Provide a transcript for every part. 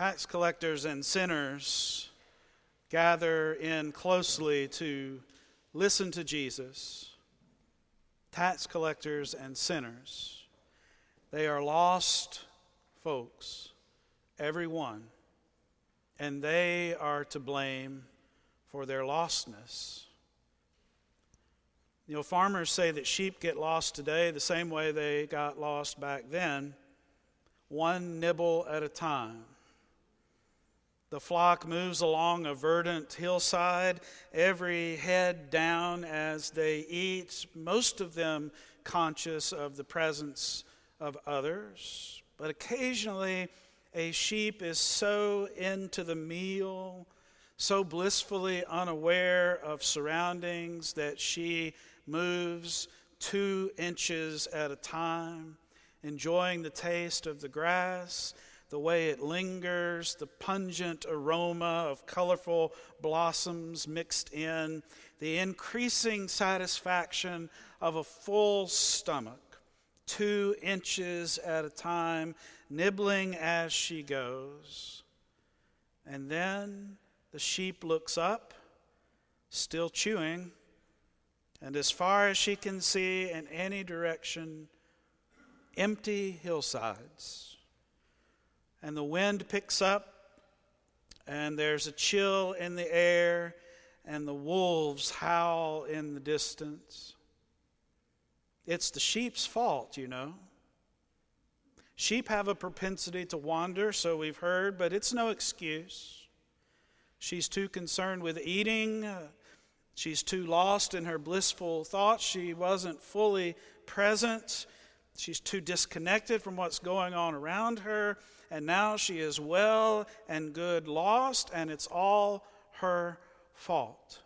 Tax collectors and sinners gather in closely to listen to Jesus. Tax collectors and sinners. They are lost folks, every one, and they are to blame for their lostness. You know, farmers say that sheep get lost today the same way they got lost back then, one nibble at a time. The flock moves along a verdant hillside, every head down as they eat, most of them conscious of the presence of others. But occasionally, a sheep is so into the meal, so blissfully unaware of surroundings that she moves two inches at a time, enjoying the taste of the grass the way it lingers, the pungent aroma of colorful blossoms mixed in, the increasing satisfaction of a full stomach, two inches at a time, nibbling as she goes. And then the sheep looks up, still chewing, and as far as she can see in any direction, empty hillsides and the wind picks up, and there's a chill in the air, and the wolves howl in the distance. It's the sheep's fault, you know. Sheep have a propensity to wander, so we've heard, but it's no excuse. She's too concerned with eating. Uh, she's too lost in her blissful thoughts. She wasn't fully present. She's too disconnected from what's going on around her and now she is well and good lost, and it's all her fault.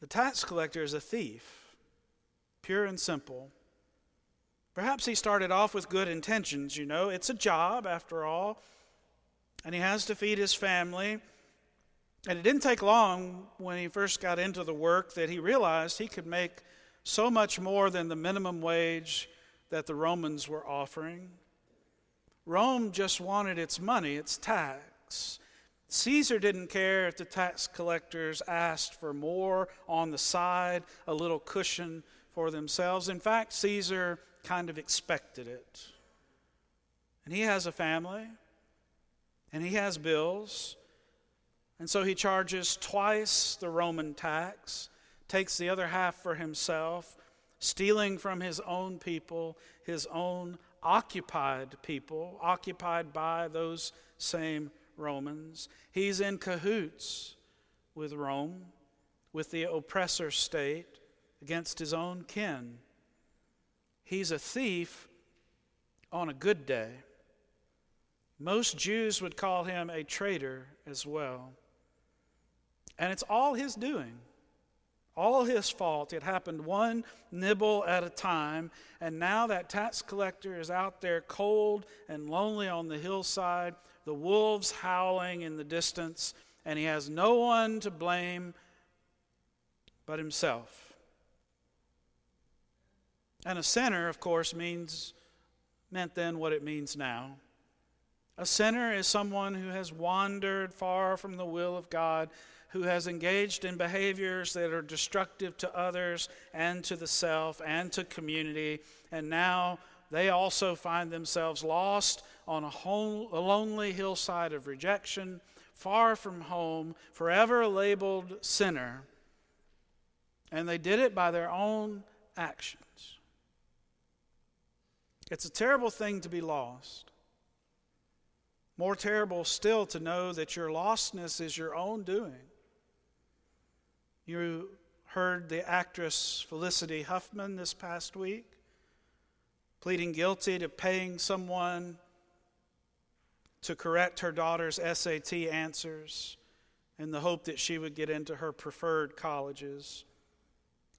The tax collector is a thief, pure and simple. Perhaps he started off with good intentions, you know. It's a job, after all, and he has to feed his family. And it didn't take long when he first got into the work that he realized he could make so much more than the minimum wage that the Romans were offering. Rome just wanted its money, its tax. Caesar didn't care if the tax collectors asked for more on the side, a little cushion for themselves. In fact, Caesar kind of expected it. And he has a family, and he has bills, and so he charges twice the Roman tax, takes the other half for himself, stealing from his own people, his own occupied people, occupied by those same Romans. He's in cahoots with Rome, with the oppressor state, against his own kin. He's a thief on a good day. Most Jews would call him a traitor as well. And it's all his doing. All his fault. It happened one nibble at a time. And now that tax collector is out there cold and lonely on the hillside, the wolves howling in the distance, and he has no one to blame but himself. And a sinner, of course, means meant then what it means now. A sinner is someone who has wandered far from the will of God who has engaged in behaviors that are destructive to others and to the self and to community, and now they also find themselves lost on a, home, a lonely hillside of rejection, far from home, forever labeled sinner. And they did it by their own actions. It's a terrible thing to be lost. More terrible still to know that your lostness is your own doing. You heard the actress Felicity Huffman this past week pleading guilty to paying someone to correct her daughter's SAT answers in the hope that she would get into her preferred colleges.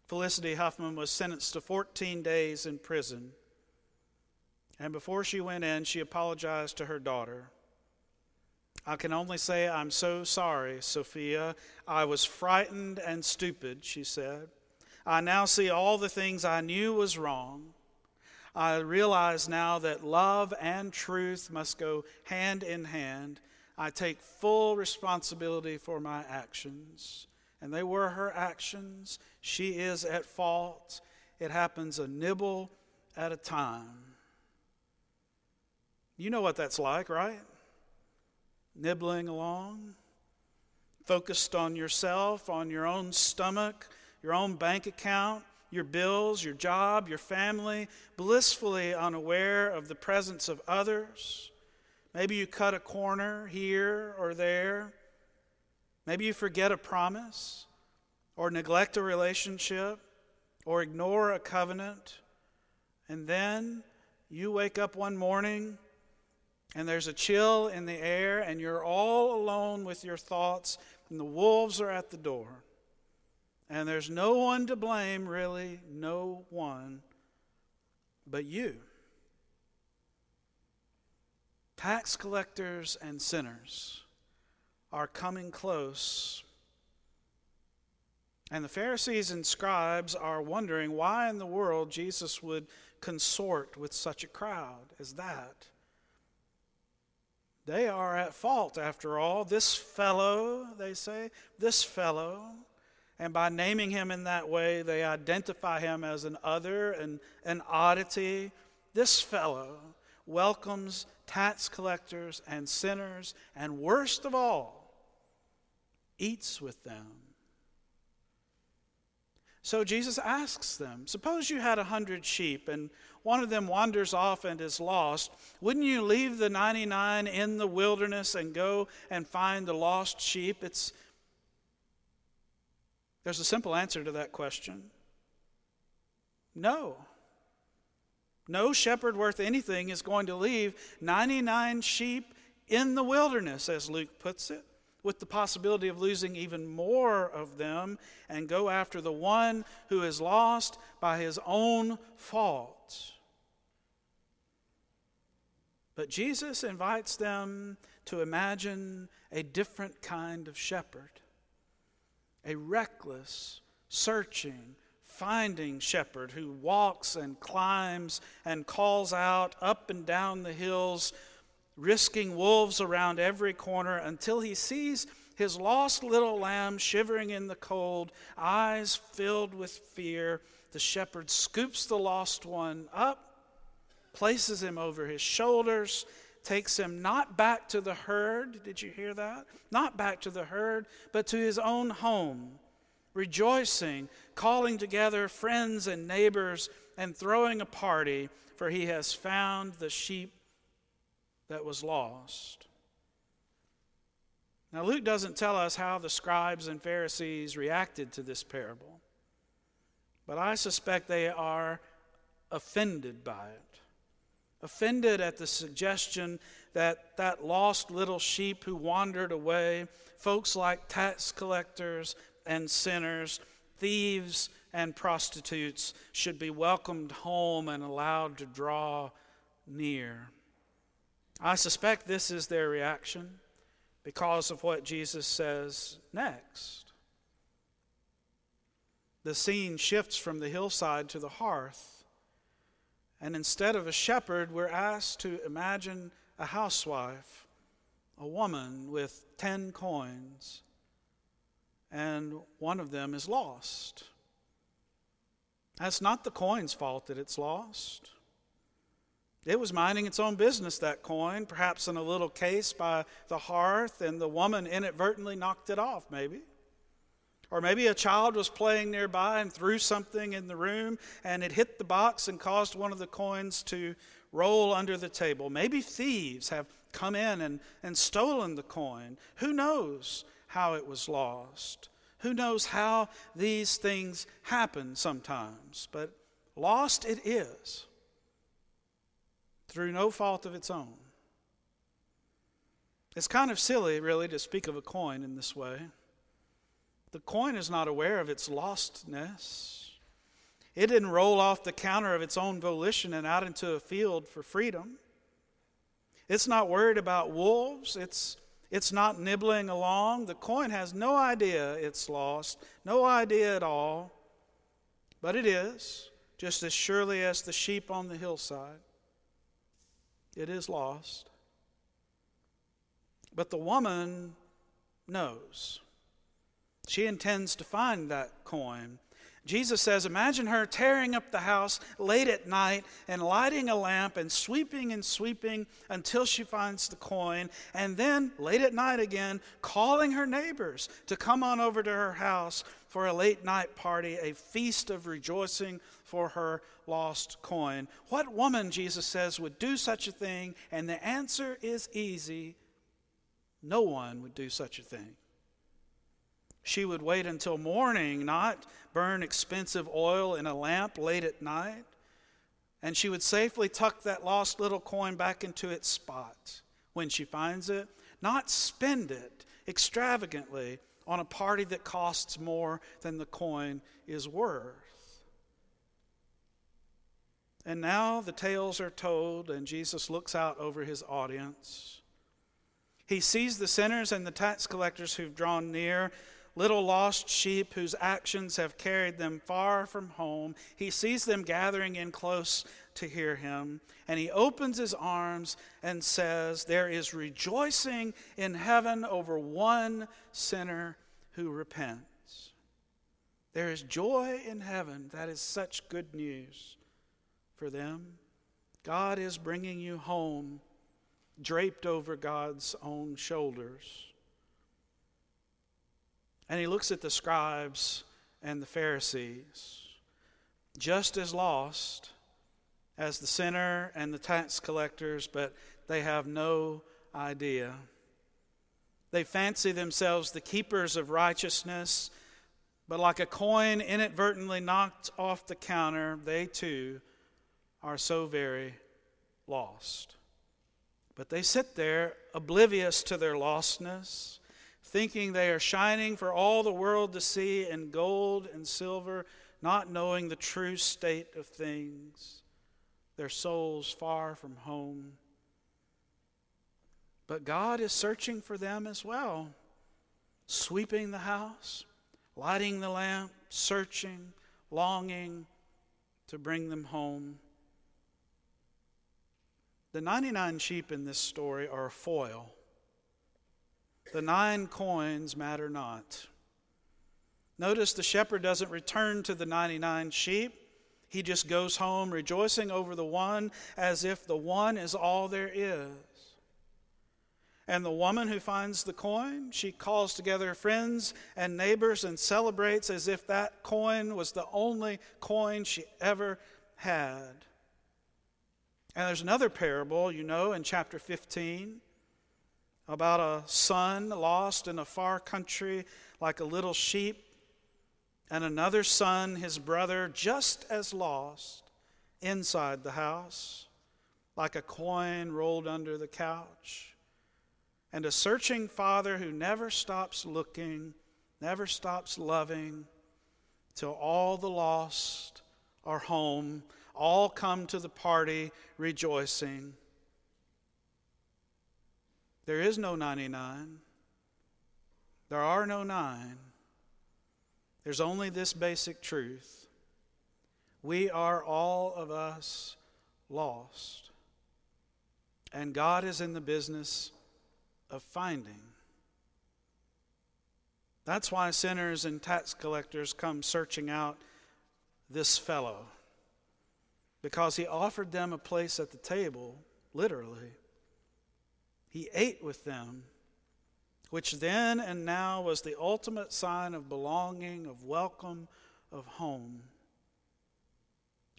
Felicity Huffman was sentenced to 14 days in prison. And before she went in, she apologized to her daughter. I can only say, I'm so sorry, Sophia. I was frightened and stupid, she said. I now see all the things I knew was wrong. I realize now that love and truth must go hand in hand. I take full responsibility for my actions. And they were her actions. She is at fault. It happens a nibble at a time. You know what that's like, right? Nibbling along, focused on yourself, on your own stomach, your own bank account, your bills, your job, your family, blissfully unaware of the presence of others. Maybe you cut a corner here or there. Maybe you forget a promise or neglect a relationship or ignore a covenant. And then you wake up one morning and there's a chill in the air and you're all alone with your thoughts and the wolves are at the door. And there's no one to blame, really, no one but you. Tax collectors and sinners are coming close. And the Pharisees and scribes are wondering why in the world Jesus would consort with such a crowd as that. They are at fault, after all. This fellow, they say, this fellow and by naming him in that way, they identify him as an other and an oddity. This fellow welcomes tax collectors and sinners, and worst of all, eats with them. So Jesus asks them Suppose you had a hundred sheep and one of them wanders off and is lost. Wouldn't you leave the 99 in the wilderness and go and find the lost sheep? It's, there's a simple answer to that question no. No shepherd worth anything is going to leave 99 sheep in the wilderness, as Luke puts it, with the possibility of losing even more of them and go after the one who is lost by his own fault. But Jesus invites them to imagine a different kind of shepherd a reckless, searching, finding shepherd who walks and climbs and calls out up and down the hills, risking wolves around every corner until he sees his lost little lamb shivering in the cold, eyes filled with fear. The shepherd scoops the lost one up, places him over his shoulders, takes him not back to the herd. Did you hear that? Not back to the herd, but to his own home, rejoicing, calling together friends and neighbors, and throwing a party, for he has found the sheep that was lost. Now, Luke doesn't tell us how the scribes and Pharisees reacted to this parable, but I suspect they are offended by it offended at the suggestion that that lost little sheep who wandered away, folks like tax collectors and sinners, thieves and prostitutes, should be welcomed home and allowed to draw near. I suspect this is their reaction because of what Jesus says next. The scene shifts from the hillside to the hearth. And instead of a shepherd, we're asked to imagine a housewife, a woman with 10 coins, and one of them is lost. That's not the coin's fault that it's lost. It was minding its own business, that coin, perhaps in a little case by the hearth, and the woman inadvertently knocked it off, maybe. Or maybe a child was playing nearby and threw something in the room and it hit the box and caused one of the coins to roll under the table. Maybe thieves have come in and, and stolen the coin. Who knows how it was lost? Who knows how these things happen sometimes? But lost it is through no fault of its own. It's kind of silly, really, to speak of a coin in this way. The coin is not aware of its lostness. It didn't roll off the counter of its own volition and out into a field for freedom. It's not worried about wolves. It's, it's not nibbling along. The coin has no idea it's lost, no idea at all. But it is, just as surely as the sheep on the hillside. It is lost. But the woman knows. She intends to find that coin. Jesus says, Imagine her tearing up the house late at night and lighting a lamp and sweeping and sweeping until she finds the coin, and then late at night again, calling her neighbors to come on over to her house for a late night party, a feast of rejoicing for her lost coin. What woman, Jesus says, would do such a thing? And the answer is easy no one would do such a thing. She would wait until morning, not burn expensive oil in a lamp late at night. And she would safely tuck that lost little coin back into its spot when she finds it, not spend it extravagantly on a party that costs more than the coin is worth. And now the tales are told, and Jesus looks out over his audience. He sees the sinners and the tax collectors who've drawn near little lost sheep whose actions have carried them far from home. He sees them gathering in close to hear him, and he opens his arms and says, There is rejoicing in heaven over one sinner who repents. There is joy in heaven. That is such good news for them. God is bringing you home, draped over God's own shoulders. And he looks at the scribes and the Pharisees, just as lost as the sinner and the tax collectors, but they have no idea. They fancy themselves the keepers of righteousness, but like a coin inadvertently knocked off the counter, they too are so very lost. But they sit there oblivious to their lostness thinking they are shining for all the world to see in gold and silver, not knowing the true state of things, their souls far from home. But God is searching for them as well, sweeping the house, lighting the lamp, searching, longing to bring them home. The 99 sheep in this story are a foil the nine coins matter not. Notice the shepherd doesn't return to the 99 sheep. He just goes home rejoicing over the one as if the one is all there is. And the woman who finds the coin, she calls together friends and neighbors and celebrates as if that coin was the only coin she ever had. And there's another parable, you know, in chapter 15 about a son lost in a far country like a little sheep, and another son, his brother, just as lost inside the house, like a coin rolled under the couch, and a searching father who never stops looking, never stops loving, till all the lost are home, all come to the party rejoicing. There is no 99. There are no nine. There's only this basic truth. We are all of us lost. And God is in the business of finding. That's why sinners and tax collectors come searching out this fellow, because he offered them a place at the table, literally. He ate with them, which then and now was the ultimate sign of belonging, of welcome, of home.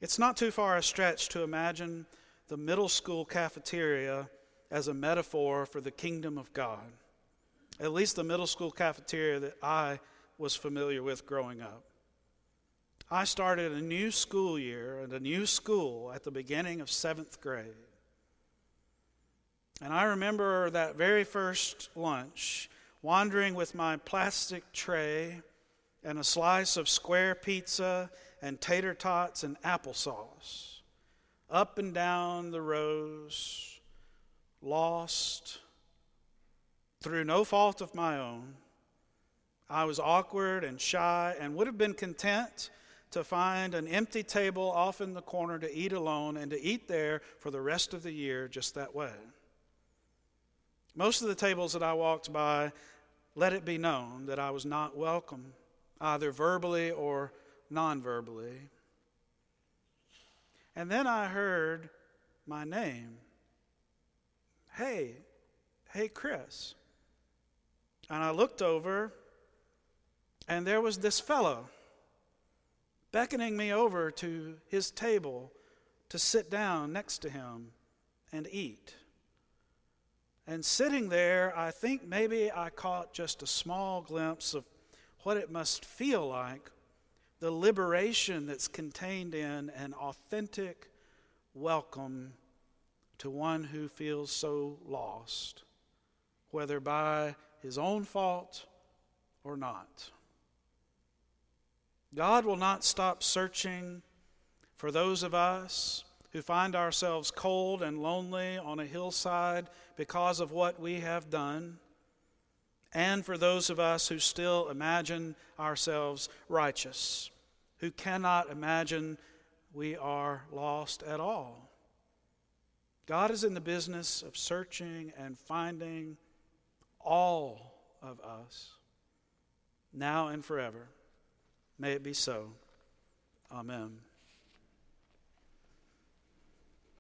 It's not too far a stretch to imagine the middle school cafeteria as a metaphor for the kingdom of God. At least the middle school cafeteria that I was familiar with growing up. I started a new school year and a new school at the beginning of seventh grade. And I remember that very first lunch, wandering with my plastic tray and a slice of square pizza and tater tots and applesauce, up and down the rows, lost through no fault of my own. I was awkward and shy and would have been content to find an empty table off in the corner to eat alone and to eat there for the rest of the year just that way. Most of the tables that I walked by let it be known that I was not welcome, either verbally or non verbally. And then I heard my name. Hey, hey, Chris. And I looked over, and there was this fellow beckoning me over to his table to sit down next to him and eat. And sitting there, I think maybe I caught just a small glimpse of what it must feel like the liberation that's contained in an authentic welcome to one who feels so lost, whether by his own fault or not. God will not stop searching for those of us who find ourselves cold and lonely on a hillside because of what we have done, and for those of us who still imagine ourselves righteous, who cannot imagine we are lost at all. God is in the business of searching and finding all of us, now and forever. May it be so. Amen.